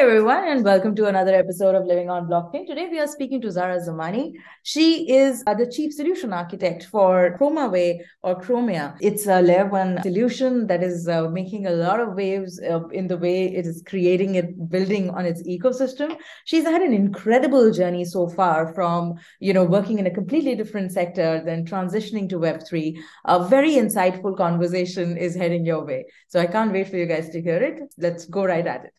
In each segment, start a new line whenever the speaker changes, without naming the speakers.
everyone, and welcome to another episode of Living on Blockchain. Today, we are speaking to Zara Zamani. She is uh, the chief solution architect for ChromaWay or Chromia. It's a layer one solution that is uh, making a lot of waves uh, in the way it is creating it, building on its ecosystem. She's had an incredible journey so far from, you know, working in a completely different sector, then transitioning to Web3. A very insightful conversation is heading your way. So I can't wait for you guys to hear it. Let's go right at it.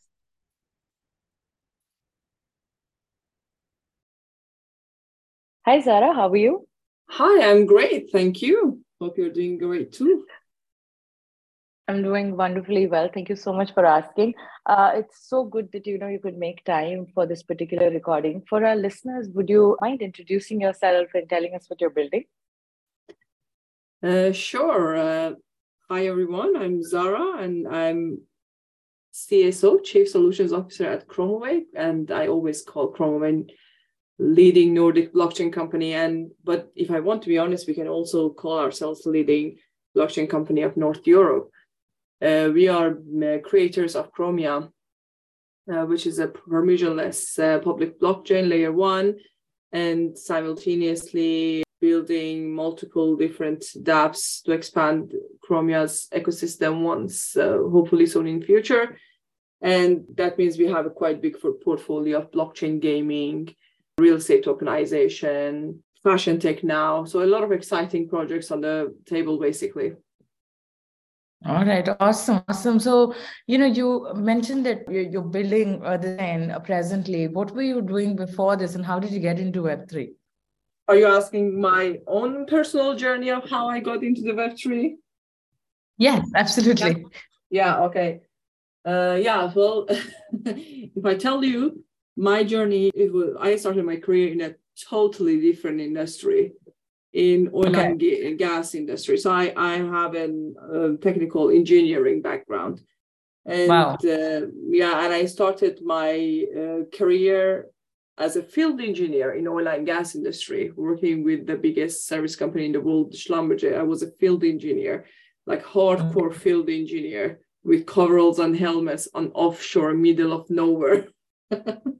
Hi, Zara. How are you?
Hi, I'm great. Thank you. Hope you're doing great too.
I'm doing wonderfully well. Thank you so much for asking. Uh, it's so good that you know you could make time for this particular recording. For our listeners, would you mind introducing yourself and telling us what you're building?
Uh, sure. Uh, hi everyone. I'm Zara, and I'm CSO, Chief Solutions Officer at ChromaWay, and I always call ChromaWay leading Nordic blockchain company. And but if I want to be honest, we can also call ourselves leading blockchain company of North Europe. Uh, we are uh, creators of Chromia, uh, which is a permissionless uh, public blockchain layer one, and simultaneously building multiple different dApps to expand Chromia's ecosystem once, uh, hopefully soon in future. And that means we have a quite big portfolio of blockchain gaming, real estate tokenization, fashion tech now. So a lot of exciting projects on the table, basically.
All right, awesome, awesome. So, you know, you mentioned that you're building design presently. What were you doing before this, and how did you get into Web three?
Are you asking my own personal journey of how I got into the Web three?
Yes, absolutely.
Yeah. yeah okay. Uh, yeah. Well, if I tell you my journey it was i started my career in a totally different industry in oil okay. and ga- gas industry so i i have a uh, technical engineering background and wow. uh, yeah and i started my uh, career as a field engineer in oil and gas industry working with the biggest service company in the world schlumberger i was a field engineer like hardcore mm-hmm. field engineer with coveralls and helmets on offshore middle of nowhere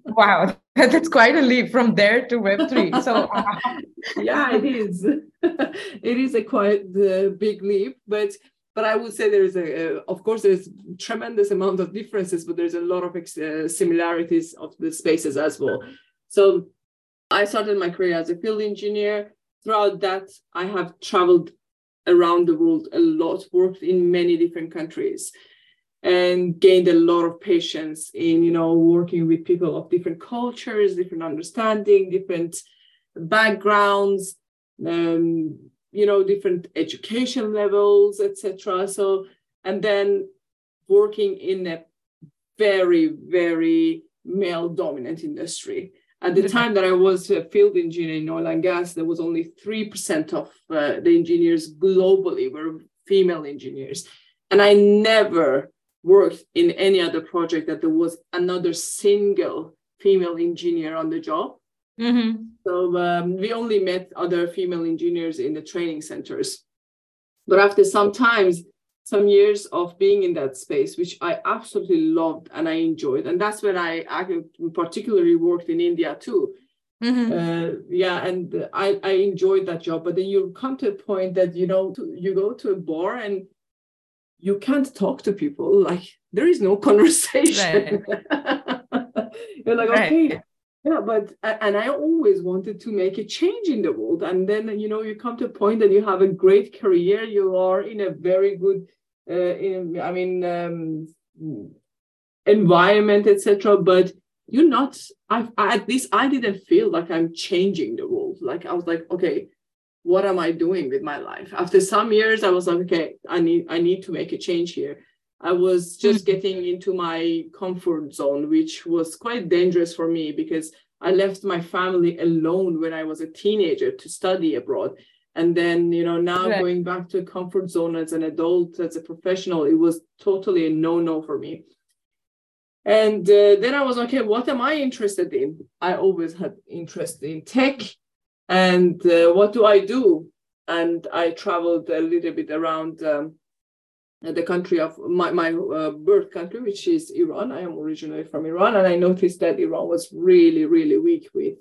wow, that's quite a leap from there to Web3. So,
yeah, it is. it is a quite uh, big leap, but but I would say there's a, uh, of course, there's tremendous amount of differences, but there's a lot of uh, similarities of the spaces as well. So, I started my career as a field engineer. Throughout that, I have traveled around the world a lot, worked in many different countries and gained a lot of patience in you know working with people of different cultures different understanding different backgrounds um, you know different education levels etc so and then working in a very very male dominant industry. At the time that I was a field engineer in oil and gas, there was only 3% of uh, the engineers globally were female engineers. And I never worked in any other project that there was another single female engineer on the job. Mm-hmm. So um, we only met other female engineers in the training centers. But after some times, some years of being in that space, which I absolutely loved and I enjoyed, and that's when I, I particularly worked in India too. Mm-hmm. Uh, yeah, and I, I enjoyed that job. But then you come to a point that you know you go to a bar and you can't talk to people like there is no conversation right. you're like right. okay yeah but and i always wanted to make a change in the world and then you know you come to a point that you have a great career you are in a very good uh, in, i mean um, environment etc but you're not I, at least i didn't feel like i'm changing the world like i was like okay what am I doing with my life? After some years, I was like, okay, I need I need to make a change here. I was just mm-hmm. getting into my comfort zone, which was quite dangerous for me because I left my family alone when I was a teenager to study abroad. And then, you know, now right. going back to a comfort zone as an adult, as a professional, it was totally a no no for me. And uh, then I was like, okay, what am I interested in? I always had interest in tech and uh, what do I do? And I traveled a little bit around um, the country of my, my uh, birth country, which is Iran. I am originally from Iran, and I noticed that Iran was really, really weak with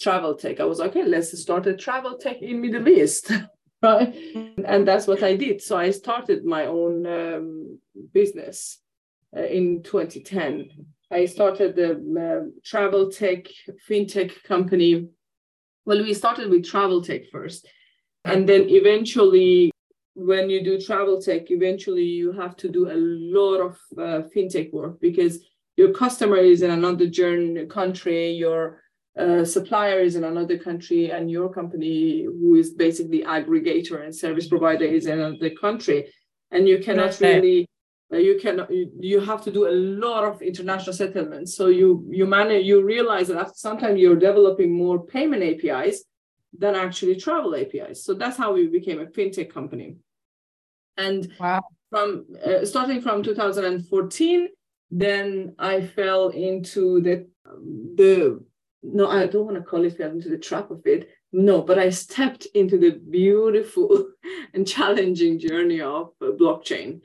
travel tech. I was like, okay, let's start a travel tech in Middle East, right? And that's what I did. So I started my own um, business uh, in 2010. I started the uh, travel tech fintech company. Well, we started with travel tech first, and then eventually when you do travel tech, eventually you have to do a lot of uh, fintech work because your customer is in another journey, country, your uh, supplier is in another country, and your company, who is basically aggregator and service provider, is in another country, and you cannot really. You can you, you have to do a lot of international settlements so you you manage you realize that sometimes you're developing more payment apis than actually travel apis so that's how we became a fintech company and wow. from uh, starting from 2014, then I fell into the the no, I don't want to call it fell into the trap of it. No, but I stepped into the beautiful and challenging journey of uh, blockchain.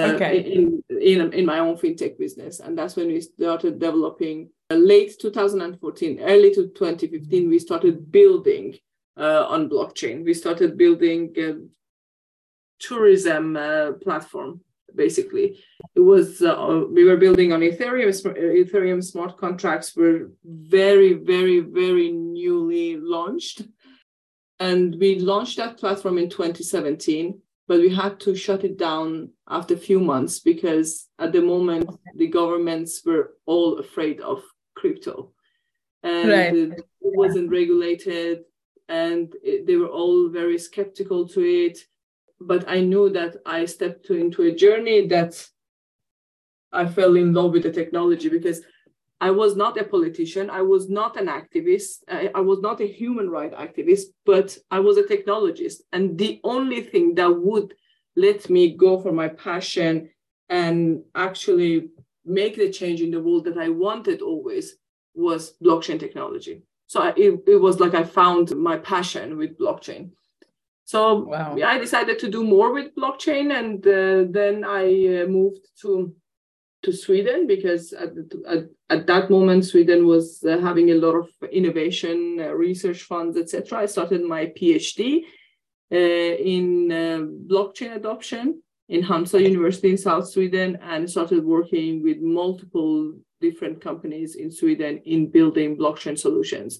Uh, okay. in, in in my own fintech business. And that's when we started developing uh, late 2014 early to 2015 we started building uh, on blockchain. We started building uh, tourism uh, platform basically. It was uh, we were building on ethereum ethereum smart contracts were very very very newly launched. And we launched that platform in 2017 but we had to shut it down after a few months because at the moment the governments were all afraid of crypto and right. it wasn't regulated and it, they were all very skeptical to it but I knew that I stepped into a journey that I fell in love with the technology because I was not a politician, I was not an activist, I, I was not a human rights activist, but I was a technologist. And the only thing that would let me go for my passion and actually make the change in the world that I wanted always was blockchain technology. So I, it, it was like I found my passion with blockchain. So wow. I decided to do more with blockchain, and uh, then I uh, moved to to Sweden because at, at, at that moment Sweden was uh, having a lot of innovation, uh, research funds, etc. I started my PhD uh, in uh, blockchain adoption in Halmstad University in South Sweden, and started working with multiple different companies in Sweden in building blockchain solutions.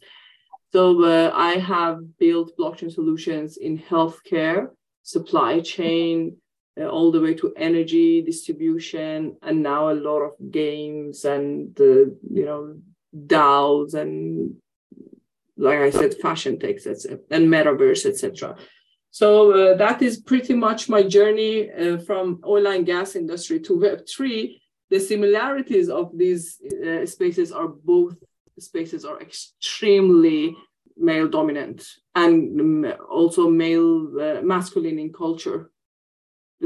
So uh, I have built blockchain solutions in healthcare, supply chain, uh, all the way to energy distribution, and now a lot of games and uh, you know DAOs and like I said, fashion techs, etc., and metaverse, etc. So uh, that is pretty much my journey uh, from oil and gas industry to Web three. The similarities of these uh, spaces are both spaces are extremely male dominant and also male uh, masculine in culture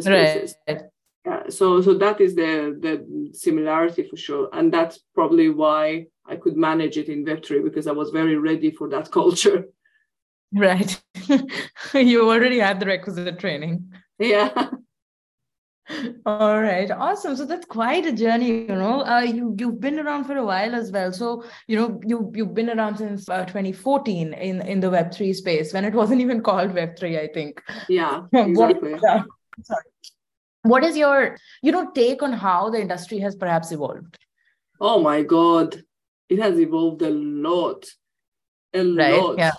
spaces right. yeah, so so that is the the similarity for sure and that's probably why i could manage it in web3 because i was very ready for that culture
right you already had the requisite training
yeah
all right, awesome. So that's quite a journey, you know. Uh, you you've been around for a while as well. So you know you you've been around since uh, 2014 in in the Web three space when it wasn't even called Web three, I think.
Yeah, exactly.
Sorry. What is your you know take on how the industry has perhaps evolved?
Oh my God, it has evolved a lot, a right? lot. Yeah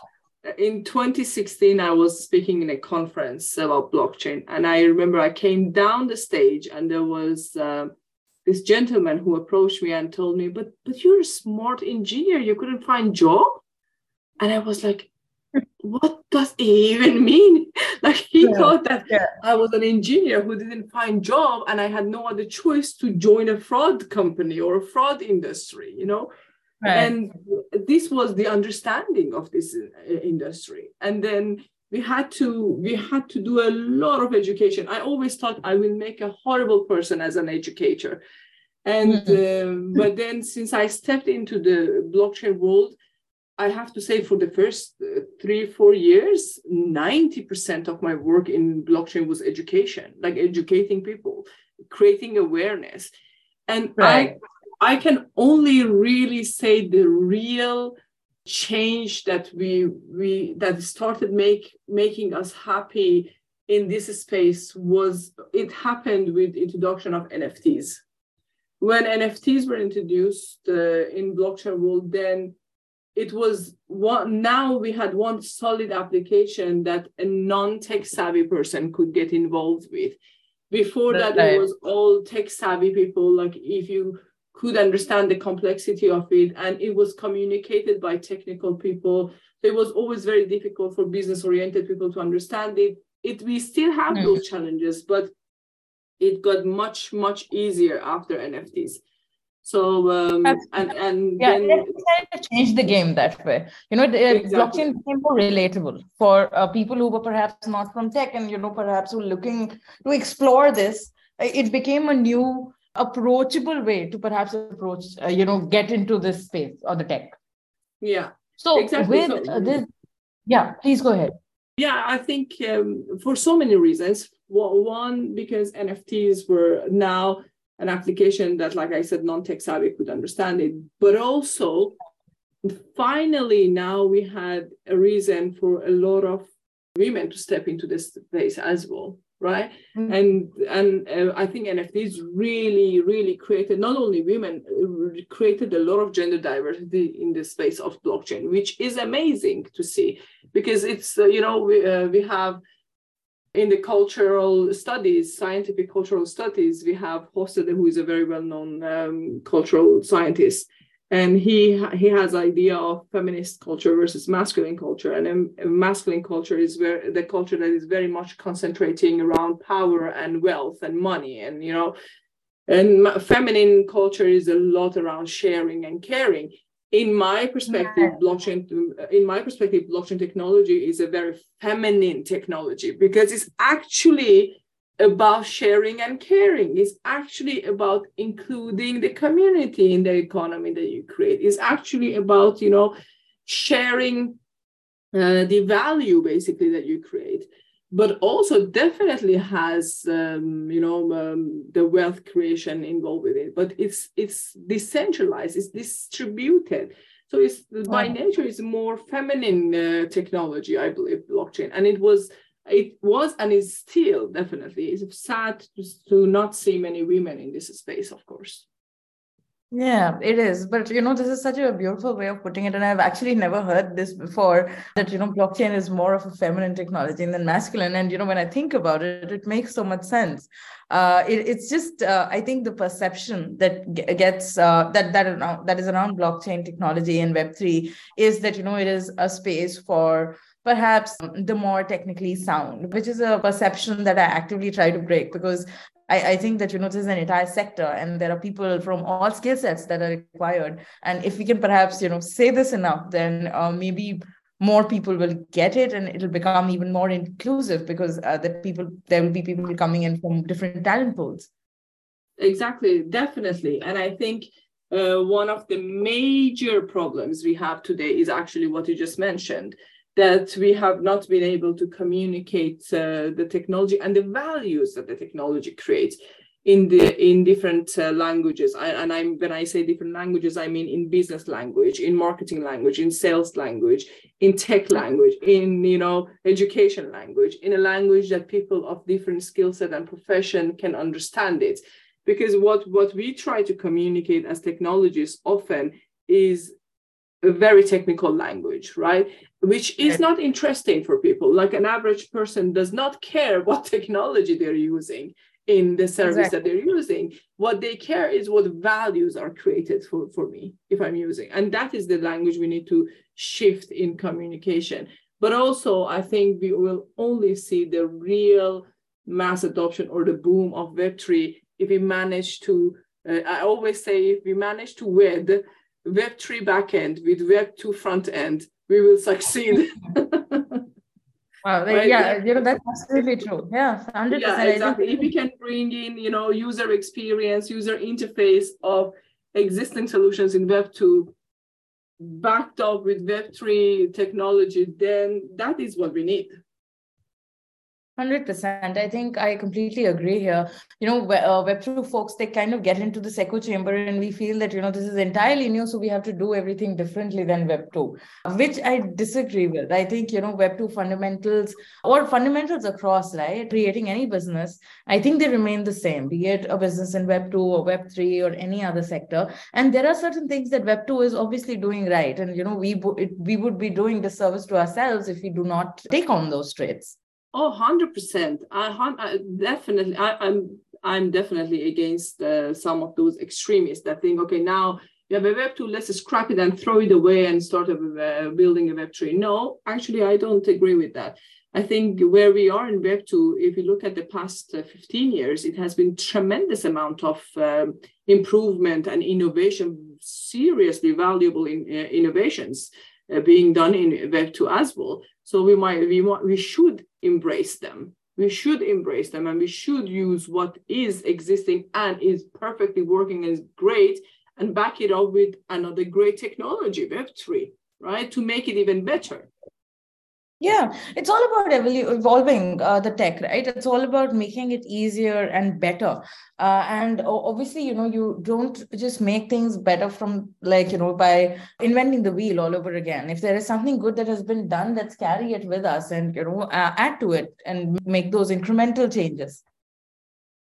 in 2016 i was speaking in a conference about blockchain and i remember i came down the stage and there was uh, this gentleman who approached me and told me but but you're a smart engineer you couldn't find job and i was like what does it even mean like he yeah. thought that yeah. i was an engineer who didn't find job and i had no other choice to join a fraud company or a fraud industry you know Right. And this was the understanding of this uh, industry. And then we had to we had to do a lot of education. I always thought I will make a horrible person as an educator. And mm-hmm. uh, but then since I stepped into the blockchain world, I have to say, for the first uh, three, four years, 90% of my work in blockchain was education, like educating people, creating awareness. And right. I, I can only really say the real change that we we that started make making us happy in this space was it happened with introduction of nfts when nfts were introduced uh, in blockchain world then it was one now we had one solid application that a non-tech savvy person could get involved with before that right. it was all tech savvy people like if you could understand the complexity of it and it was communicated by technical people so it was always very difficult for business oriented people to understand it it we still have mm. those challenges but it got much much easier after nfts so um, and and
yeah, then, it changed the game that way. You know, exactly. blockchain became more relatable for uh, people who were perhaps not from tech and you know perhaps were looking to explore this. It became a new approachable way to perhaps approach uh, you know get into this space or the tech.
Yeah.
So exactly. with so, uh, this, yeah, please go ahead.
Yeah, I think um, for so many reasons. One, because NFTs were now an application that, like I said, non-tech savvy could understand it. But also, finally, now we had a reason for a lot of women to step into this space as well, right? Mm-hmm. And and uh, I think NFTs really, really created not only women, created a lot of gender diversity in the space of blockchain, which is amazing to see because it's uh, you know we uh, we have in the cultural studies, scientific cultural studies, we have Hofstede, who is a very well-known um, cultural scientist, and he he has idea of feminist culture versus masculine culture, and a masculine culture is where the culture that is very much concentrating around power and wealth and money, and you know, and feminine culture is a lot around sharing and caring in my perspective yeah. blockchain in my perspective blockchain technology is a very feminine technology because it's actually about sharing and caring. It's actually about including the community in the economy that you create. It's actually about you know sharing uh, the value basically that you create but also definitely has um, you know um, the wealth creation involved with it. But it's it's decentralized it's distributed. So it's by nature it's more feminine uh, technology i believe blockchain. And it was it was and is still definitely it's sad to, to not see many women in this space of course
yeah, it is. But you know, this is such a beautiful way of putting it. And I've actually never heard this before that, you know, blockchain is more of a feminine technology than masculine. And, you know, when I think about it, it makes so much sense. Uh, it, it's just, uh, I think the perception that gets, uh, that, that, that is around blockchain technology and Web3 is that, you know, it is a space for perhaps the more technically sound, which is a perception that I actively try to break because I, I think that you know this is an entire sector and there are people from all skill sets that are required. And if we can perhaps you know say this enough then uh, maybe more people will get it and it'll become even more inclusive because uh, the people there will be people coming in from different talent pools.
Exactly. Definitely. And i think uh, one of the major problems we have today is actually what you just mentioned that we have not been able to communicate uh, the technology and the values that the technology creates in the in different uh, languages. I, and i'm when i say different languages i mean in business language in marketing language in sales language in tech language in you know education language in a language that people of different skill set and profession can understand it. Because what what we try to communicate as technologists often is very technical language, right? Which is not interesting for people. Like an average person does not care what technology they're using in the service exactly. that they're using. What they care is what values are created for, for me if I'm using. And that is the language we need to shift in communication. But also, I think we will only see the real mass adoption or the boom of Web3 if we manage to. Uh, I always say if we manage to wed Web3 backend with Web2 front end, we will succeed.
Wow, right? yeah, you know that's absolutely true. Yeah, hundred
yeah, exactly. If we can bring in, you know, user experience, user interface of existing solutions in Web two, backed up with Web3 technology, then that is what we need.
100% i think i completely agree here. You know uh, web2 folks they kind of get into this echo chamber and we feel that you know this is entirely new so we have to do everything differently than web2 which i disagree with. I think you know web2 fundamentals or fundamentals across right creating any business i think they remain the same be it a business in web2 or web3 or any other sector. And there are certain things that web2 is obviously doing right. And you know we it, we would be doing disservice to ourselves if we do not take on those traits
Oh, 100%. I, I definitely, I, am I'm, I'm definitely against uh, some of those extremists that think, okay, now you have a Web 2, let's scrap it and throw it away and start a, building a Web 3. No, actually, I don't agree with that. I think where we are in Web 2, if you look at the past uh, 15 years, it has been tremendous amount of um, improvement and innovation, seriously valuable in, uh, innovations Uh, being done in Web 2 as well. So we might we want we should embrace them. We should embrace them and we should use what is existing and is perfectly working and is great and back it up with another great technology, Web3, right? To make it even better.
Yeah, it's all about evolu- evolving uh, the tech, right? It's all about making it easier and better. Uh, and obviously, you know, you don't just make things better from like, you know, by inventing the wheel all over again. If there is something good that has been done, let's carry it with us and, you know, uh, add to it and make those incremental changes.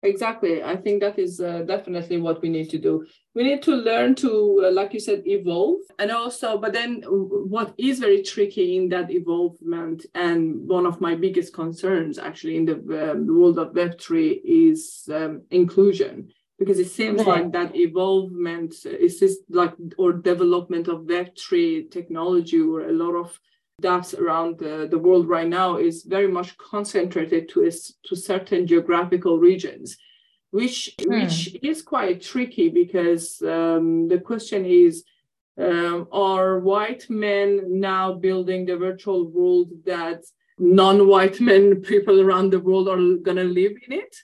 Exactly. I think that is uh, definitely what we need to do. We need to learn to, uh, like you said, evolve. And also, but then what is very tricky in that evolvement, and one of my biggest concerns actually in the, uh, world of Web3 is um, inclusion. Because it seems right. like that evolvement is just like, or development of Web3 technology, or a lot of dApps around the, the world right now is very much concentrated to, to certain geographical regions, which, hmm. which is quite tricky because um, the question is, um, are white men now building the virtual world that non-white men, people around the world are going to live in it?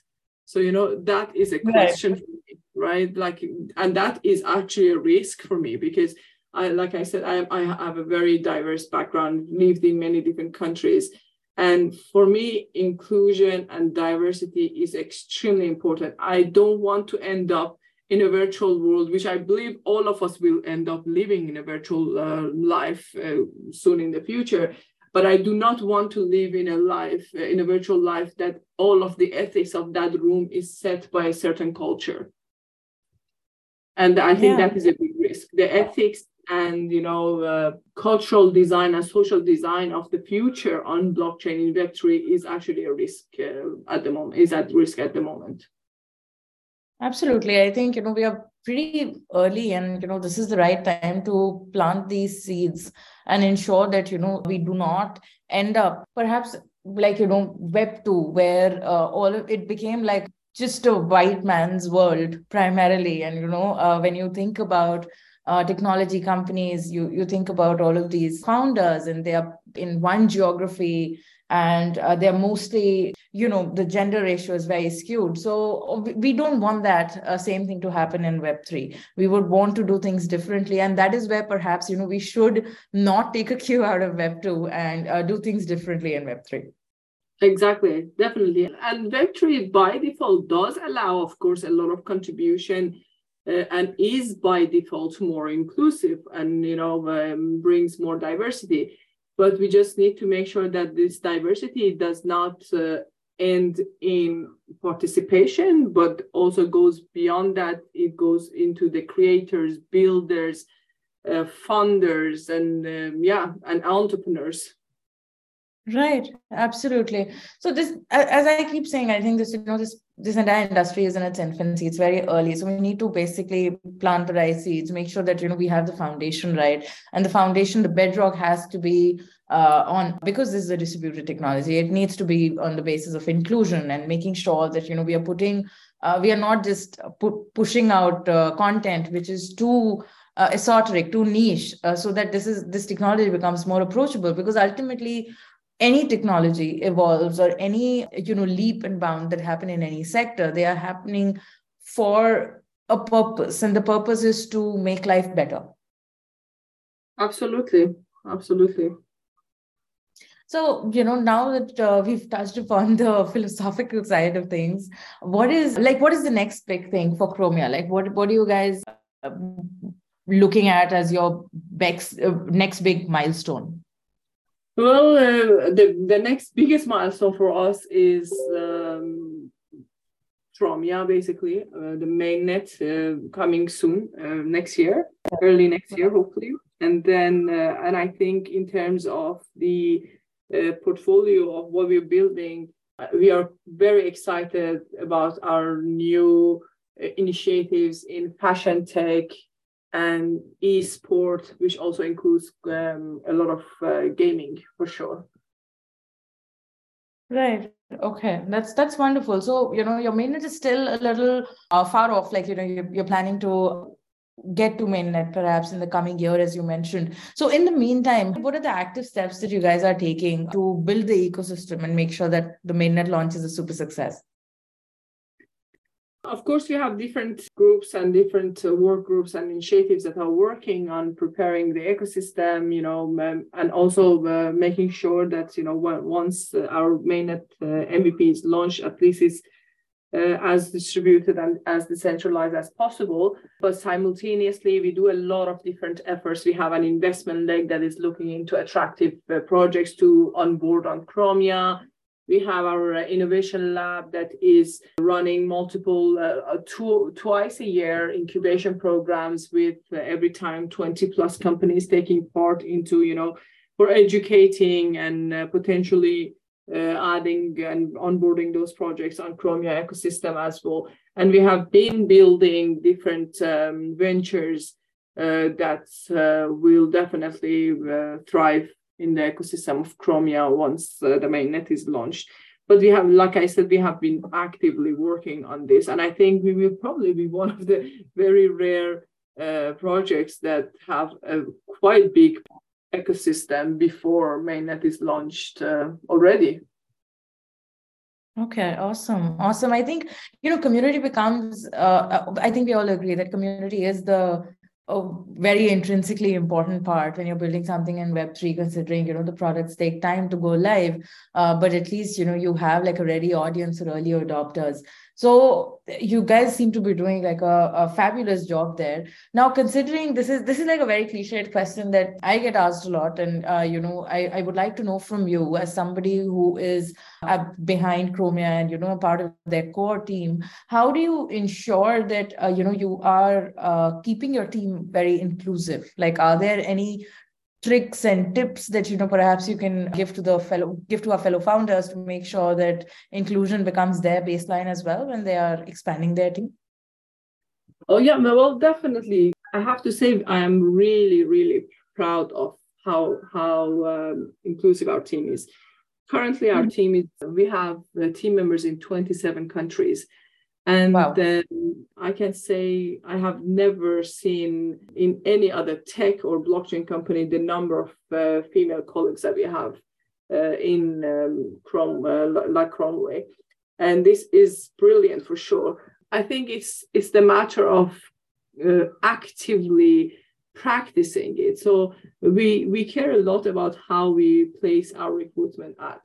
So, you know, that is a question right. for me, right? Like, and that is actually a risk for me because I, like I said, I, I have a very diverse background, lived in many different countries. And for me, inclusion and diversity is extremely important. I don't want to end up in a virtual world, which I believe all of us will end up living in a virtual uh, life uh, soon in the future. But I do not want to live in a life, uh, in a virtual life, that all of the ethics of that room is set by a certain culture. And I think yeah. that is a big risk. The ethics and you know cultural design and social design of the future on blockchain in web3 is actually a risk uh, at the moment is at risk at the moment.
Absolutely. I think you know we are pretty early and you know this is the right time to plant these seeds and ensure that you know we do not end up perhaps like you know web 2 where uh, all of it became like just a white man's world primarily. And you know uh, when you think about uh, technology companies, you you think about all of these founders, and they are in one geography, and uh, they're mostly, you know, the gender ratio is very skewed. So we don't want that uh, same thing to happen in Web three. We would want to do things differently, and that is where perhaps you know we should not take a cue out of Web two and uh, do things differently in Web three.
Exactly, definitely. And Web3 by default does allow, of course, a lot of contribution uh, and is by default more inclusive and you know um, brings more diversity. But we just need to make sure that this diversity does not uh, end in participation but also goes beyond that. It goes into the creators builders uh, funders and um, yeah and entrepreneurs.
Right, absolutely. So this, as I keep saying, I think this, you know, this this entire industry is in its infancy. It's very early, so we need to basically plant the right seeds, make sure that you know we have the foundation right, and the foundation, the bedrock, has to be uh, on because this is a distributed technology. It needs to be on the basis of inclusion and making sure that you know we are putting, uh, we are not just pu- pushing out uh, content which is too uh, esoteric, too niche, uh, so that this is this technology becomes more approachable. Because ultimately, any technology evolves or any you know leap and bound that happen in any sector they are happening for a purpose and the purpose is to make life better
Absolutely, absolutely.
So, you know, now that uh, we've touched upon the philosophical side of things, what is like, what is the next big thing for Chromia? Like, what, what are you guys uh, looking at as your next, uh, next big milestone?
Well, uh, the, the next biggest milestone for us is um, Chromia, basically, uh, the mainnet uh, coming soon, uh, next year, early next year, hopefully. And then, uh, and I think in terms of the uh, portfolio of what we're building, we are very excited about our new initiatives in fashion tech and e-sport, which also includes um, a lot of gaming for sure.
Right. Okay. That's that's wonderful. So you know your mainnet is still a little uh, far off. Like you know you're, you're planning to get to mainnet perhaps in the coming year, as you mentioned. So in the meantime, what are the active steps that you guys are taking to build the ecosystem and make sure that the mainnet launch is a super success?
Of course, we have different groups and different uh, work groups and initiatives that are working on preparing the ecosystem, you know, um, and also uh, making sure that, you know, once uh, our mainnet uh, MVP is launched, at least it's uh, as distributed and as decentralized as possible. But simultaneously, we do a lot of different efforts. We have an investment leg that is looking into attractive uh, projects to onboard on Chromia we have our uh, innovation lab that is running multiple, uh, uh two, twice a year incubation programs with uh, every time 20 plus companies taking part into, you know, for educating and uh, potentially uh, adding and onboarding those projects on Chromia ecosystem as well. And we have been building different um, ventures that will definitely thrive in the ecosystem of Chromia once uh, the mainnet is launched. But we have, like I said, we have been actively working on this. And I think we will probably be one of the very rare uh, projects that have a quite big ecosystem before mainnet is launched uh, already.
Okay, awesome. Awesome. I think, you know, community becomes, uh, I think we all agree that community is the a very intrinsically important part when you're building something in web3 considering you know the products take time to go live uh, but at least you know you have like a ready audience or early adopters so you guys seem to be doing like a, a fabulous job there. Now considering this is this is like a very cliched question that i get asked a lot and uh, you know I, I would like to know from you as somebody who is uh, behind chromia and you know a part of their core team how do you ensure that uh, you know you are uh, keeping your team very inclusive? Like are there any tricks and tips that you know perhaps you can give to the fellow give to our fellow founders to make sure that inclusion becomes their baseline as well when they are expanding their team?
Oh yeah well definitely. I have to say i am really really proud of how how um, inclusive our team is. Currently our mm-hmm. team is we have uh, team members in 27 countries and wow. then I can say I have never seen in any other tech or blockchain company the number of uh, female colleagues that we have uh, in um, Chrome, uh, like ChromaWay. And this is brilliant for sure. I think it's it's the matter of uh, actively practicing it. So we we care a lot about how we place our recruitment ad.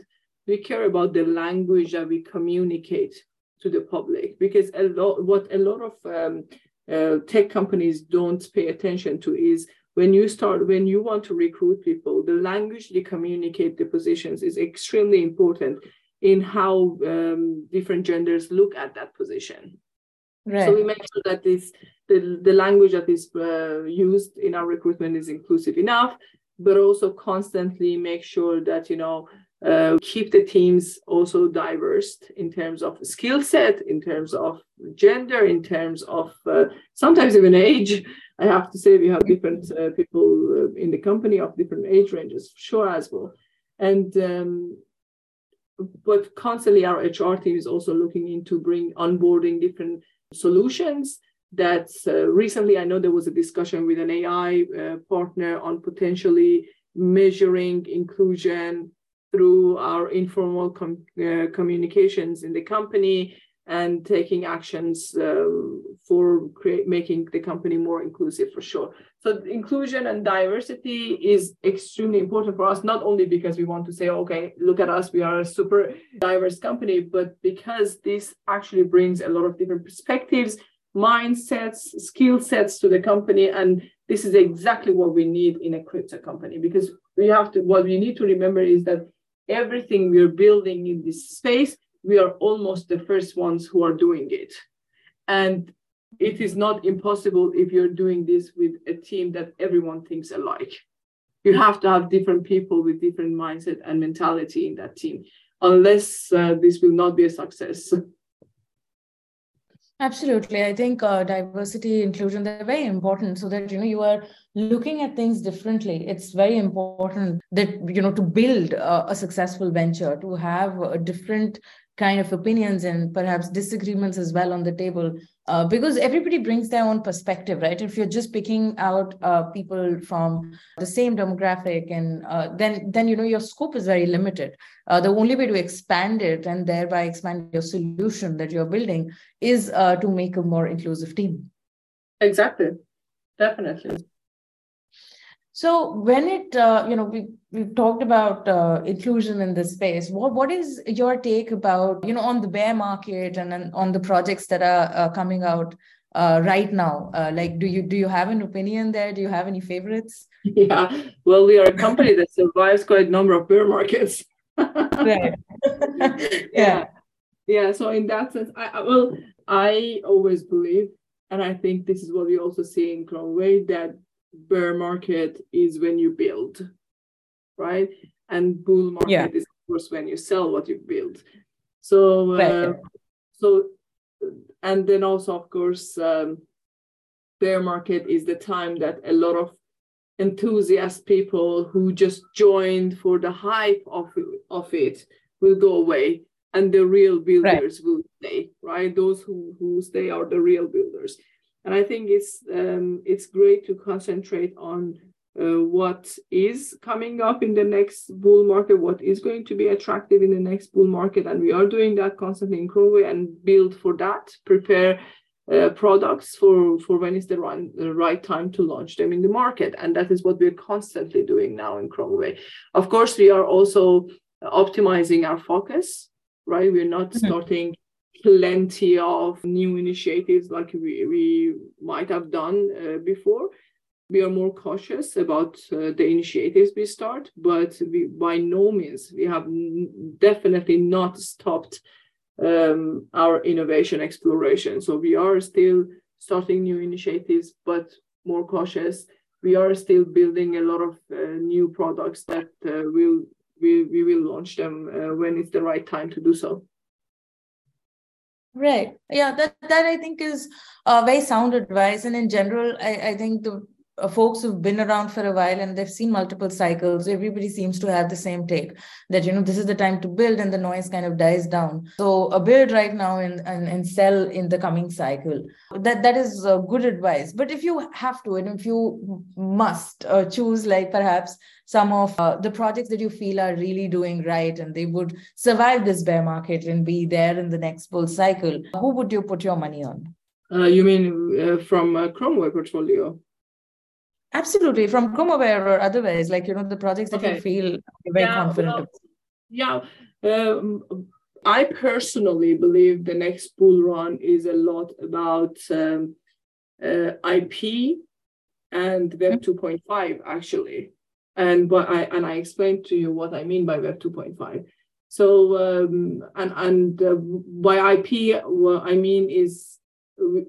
We care about the language that we communicate to the public because a lot what a lot of um, uh, tech companies don't pay attention to is when you start when you want to recruit people the language they communicate the positions is extremely important in how um, different genders look at that position right. so we make sure that this the, the language that is uh, used in our recruitment is inclusive enough but also constantly make sure that you know uh, keep the teams also diverse in terms of skill set, in terms of gender, in terms of uh, sometimes even age. I have to say we have different uh, people uh, in the company of different age ranges, sure as well. And um, but constantly our HR team is also looking into bring onboarding different solutions. That uh, recently I know there was a discussion with an AI uh, partner on potentially measuring inclusion through our informal com- uh, communications in the company and taking actions uh, for making the company more inclusive for sure. So inclusion and diversity is extremely important for us, not only because we want to say, okay, look at us, we are a super diverse company, but because this actually brings a lot of different perspectives, mindsets, skill sets to the company. And this is exactly what we need in a crypto company because we have to, what we need to remember is that everything we're building in this space we are almost the first ones who are doing it. And it is not impossible if you're doing this with a team that everyone thinks alike. You have to have different people with different mindset and mentality in that team, unless uh, this will not be a success.
Absolutely. I think uh, diversity, inclusion, they're very important so that, you know, you are looking at things differently. It's very important that, you know, to build a, a successful venture, to have a different kind of opinions and perhaps disagreements as well on the table uh, because everybody brings their own perspective right? If you're just picking out uh, people from the same demographic and uh, then then you know your scope is very limited. Uh, the only way to expand it and thereby expand your solution that you're building is uh, to make a more inclusive team.
Exactly. Definitely
so when it, uh, you know, we we've talked about uh, inclusion in this space. What what is your take about, you know, on the bear market and, on the projects that are uh, coming out uh, right now? Uh, like, do you do you have an opinion there? Do you have any favorites?
Yeah, well, we are a company that survives quite a number of bear markets.
right.
yeah. Yeah. So in that sense, I well, I always believe, and I think this is what we also see in ChromaWay that bear market is when you build, right? And bull market yeah. is of course when you sell what you build. So, uh, so, and then also of course, um, bear market is the time that a lot of enthusiast people who just joined for the hype of of it will go away and the real builders right. will stay right those who who stay are the real builders and I think it's um, it's great to concentrate on uh, what is coming up in the next bull market, what is going to be attractive in the next bull market, and we are doing that constantly in ChromaWay and build for that, prepare uh, products for for when is the right, the right time to launch them in the market, and that is what we're constantly doing now in ChromaWay. Of course, we are also optimizing our focus, right? We're not mm-hmm. starting plenty of new initiatives like we, we might have done uh, before. We are more cautious about uh, the initiatives we start, but we, by no means we have n- definitely not stopped um, our innovation exploration. So we are still starting new initiatives, but more cautious. We are still building a lot of uh, new products that uh, will we, we will launch them uh, when it's the right time to do so.
Right. Yeah, that that I think is uh, very sound advice. And in general, I, I think the folks who've been around for a while and they've seen multiple cycles everybody seems to have the same take that you know this is the time to build and the noise kind of dies down. So a build right now and, and, and sell in the coming cycle. That that is uh, good advice. But if you have to and if you must uh, choose like perhaps some of uh, the projects that you feel are really doing right and they would survive this bear market and be there in the next bull cycle who would you put your money on?
Uh, you mean uh, from a ChromaWay portfolio?
Absolutely, from ChromaWay or otherwise, like you know, the projects that okay. you feel very yeah, confident well,
Yeah, um, I personally believe the next bull run is a lot about um, uh, IP and Web mm-hmm. 2.5 actually, and but I and I explained to you what I mean by Web 2.5. So um, and and uh, by IP, what I mean is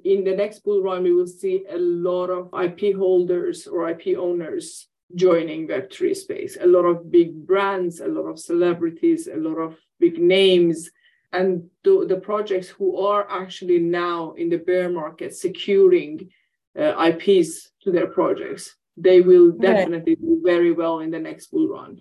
in the next bull run, we will see a lot of IP holders or IP owners joining Web3 space, a lot of big brands, a lot of celebrities, a lot of big names. And the, the projects who are actually now in the bear market securing uh, IPs to their projects, they will definitely do very well in the next bull run.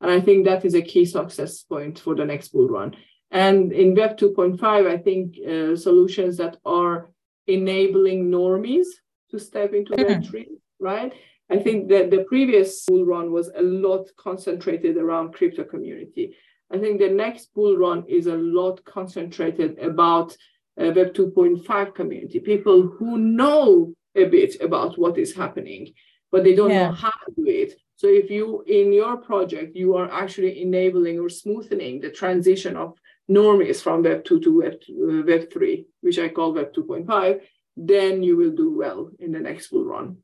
And I think that is a key success point for the next bull run. And in Web 2.5, I think uh, solutions that are enabling normies to step into mm-hmm. Web 3, right? I think that the previous bull run was a lot concentrated around crypto community. I think the next bull run is a lot concentrated about uh, Web 2.5 community, people who know a bit about what is happening, but they don't yeah. know how to do it. So if you in your project you are actually enabling or smoothing the transition of normies from Web 2 to Web, uh, Web 3, which I call Web 2.5, then you will do well in the next bull run.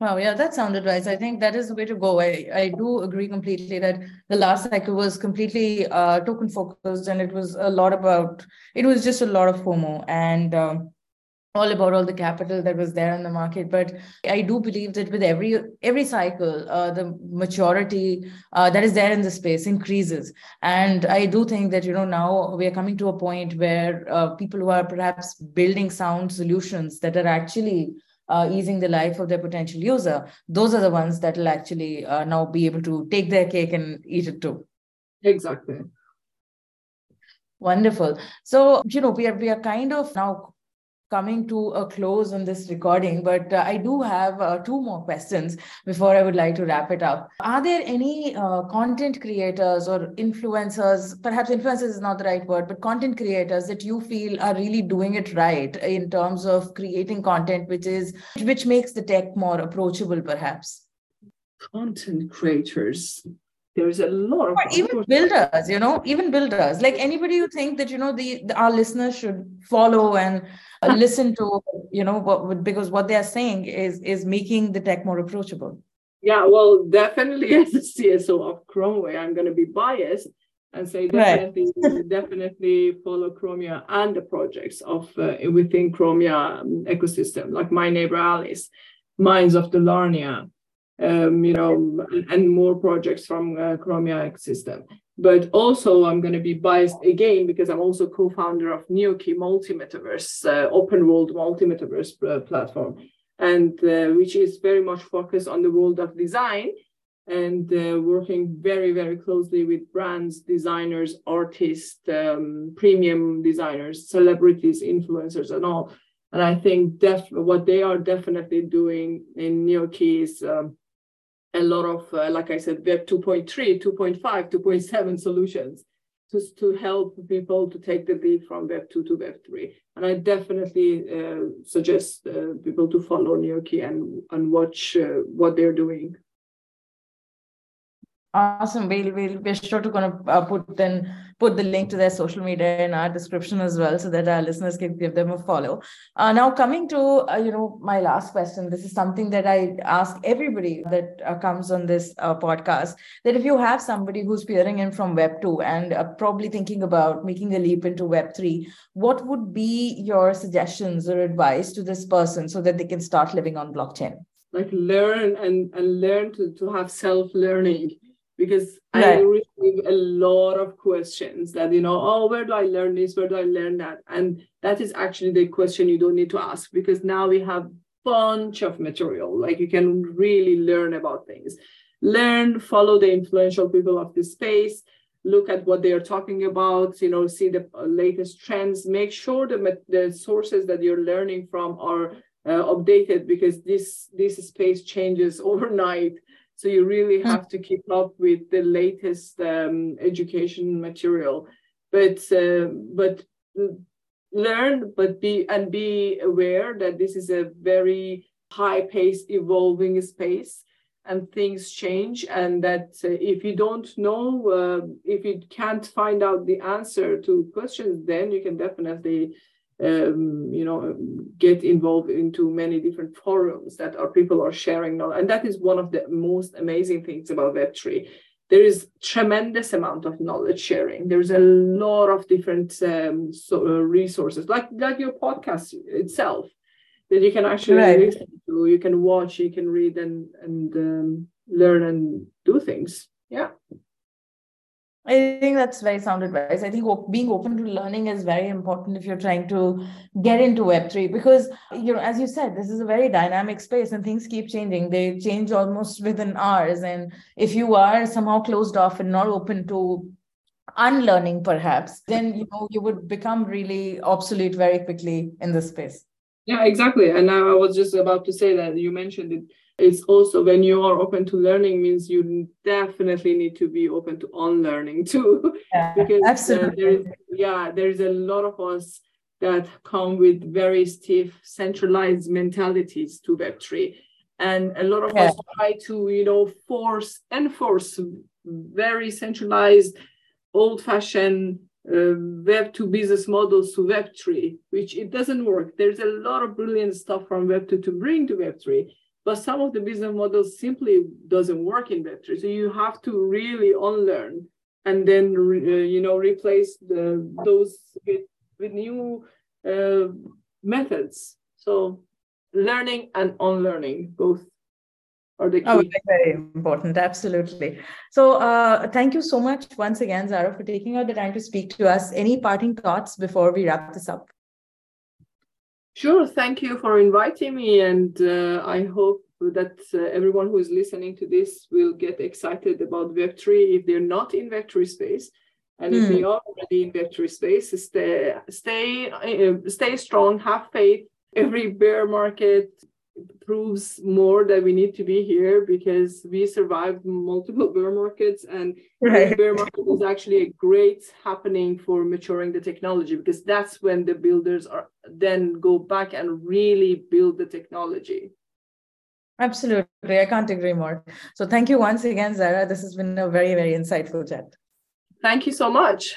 Wow, yeah, that sounded wise. I think that is the way to go. I, I do agree completely that the last cycle was completely uh, token focused and it was a lot about, it was just a lot of FOMO and um, all about all the capital that was there in the market. But I do believe that with every every cycle, uh, the maturity uh, that is there in the space increases. And I do think that, you know, now we are coming to a point where uh, people who are perhaps building sound solutions that are actually uh, easing the life of their potential user, those are the ones that will actually uh, now be able to take their cake and eat it too.
Exactly.
Wonderful. So, you know, we are we are kind of now coming to a close on this recording, but uh, I do have uh, two more questions before I would like to wrap it up. Are there any uh, content creators or influencers, perhaps influencers is not the right word, but content creators that you feel are really doing it right in terms of creating content which is which makes the tech more approachable, perhaps?
Content creators there's a lot of
even builders you know even builders like anybody you think that you know the, the our listeners should follow and listen to you know what because what they are saying is is making the tech more approachable
yeah well definitely as a cso of ChromaWay i'm going to be biased and say definitely right. definitely follow chromia and the projects of uh, within chromia um, ecosystem like my neighbor alice Mines of Dalarnia um, you know, and more projects from uh, Chromia ecosystem. But also, I'm going to be biased again because I'm also co-founder of NeoKey Multi Metaverse, uh, open world multi metaverse uh, platform, and uh, which is very much focused on the world of design and uh, working very very closely with brands, designers, artists, um, premium designers, celebrities, influencers, and all. And I think def- what they are definitely doing in NeoKey is um, a lot of, uh, like I said, Web 2.3, 2.5, 2.7 solutions to, to help people to take the leap from Web 2 to Web 3. And I definitely uh, suggest uh, people to follow NeoKey and, and watch uh, what they're doing.
Awesome. We'll, we'll be sure to gonna uh, put then put the link to their social media in our description as well, so that our listeners can give them a follow. Uh, now, coming to uh, you know my last question. This is something that I ask everybody that uh, comes on this uh, podcast. That if you have somebody who's peering in from Web two and uh, probably thinking about making a leap into Web three, what would be your suggestions or advice to this person so that they can start living on blockchain?
Like learn and and learn to to have self learning because right. I receive a lot of questions that, you know, oh, where do I learn this? Where do I learn that? And that is actually the question you don't need to ask because now we have bunch of material. Like you can really learn about things. Learn, follow the influential people of this space, look at what they are talking about, you know, see the latest trends, make sure that the sources that you're learning from are uh, updated because this this space changes overnight so you really hmm. have to keep up with the latest um, education material, but uh, but learn, but be and be aware that this is a very high-paced, evolving space, and things change. And that uh, if you don't know, uh, if you can't find out the answer to questions, then you can definitely um, you know, get involved into many different forums that our people are sharing knowledge. And that is one of the most amazing things about Web3. There is tremendous amount of knowledge sharing. There's a lot of different um, so, uh, resources, like like your podcast itself, that you can actually right. listen to. You can watch, you can read, and and um, learn and do things. Yeah.
I think that's very sound advice. I think being open to learning is very important if you're trying to get into Web3 because, you know, as you said, this is a very dynamic space and things keep changing. They change almost within hours. And if you are somehow closed off and not open to unlearning, perhaps, then, you know, you would become really obsolete very quickly in this space.
Yeah, exactly. And I was just about to say that you mentioned it it's also when you are open to learning means you definitely need to be open to unlearning too
yeah, because absolutely. Uh,
there is yeah there's a lot of us that come with very stiff centralized mentalities to web3 and a lot of yeah. us try to you know force enforce very centralized old fashioned uh, web 2 business models to web 3 which it doesn't work there's a lot of brilliant stuff from web 2 to bring to web 3 but some of the business models simply doesn't work in 3 so you have to really unlearn and then uh, you know replace the those with with new uh, methods. So learning and unlearning both are the oh, key.
Oh, very important. Absolutely. So uh, thank you so much once again, Zara, for taking out the time to speak to us. Any parting thoughts before we wrap this up?
Sure. Thank you for inviting me. And uh, I hope that uh, everyone who is listening to this will get excited about Web3 if they're not in Web3 space and if we hmm. are already in Web3 space, stay, stay, uh, stay strong, have faith. Every bear market proves more that we need to be here because we survived multiple bear markets and right. bear market is actually a great happening for maturing the technology because that's when the builders are then go back and really build the technology.
Absolutely. I can't agree more. So thank you once again zara. This has been a very very insightful chat.
Thank you so much.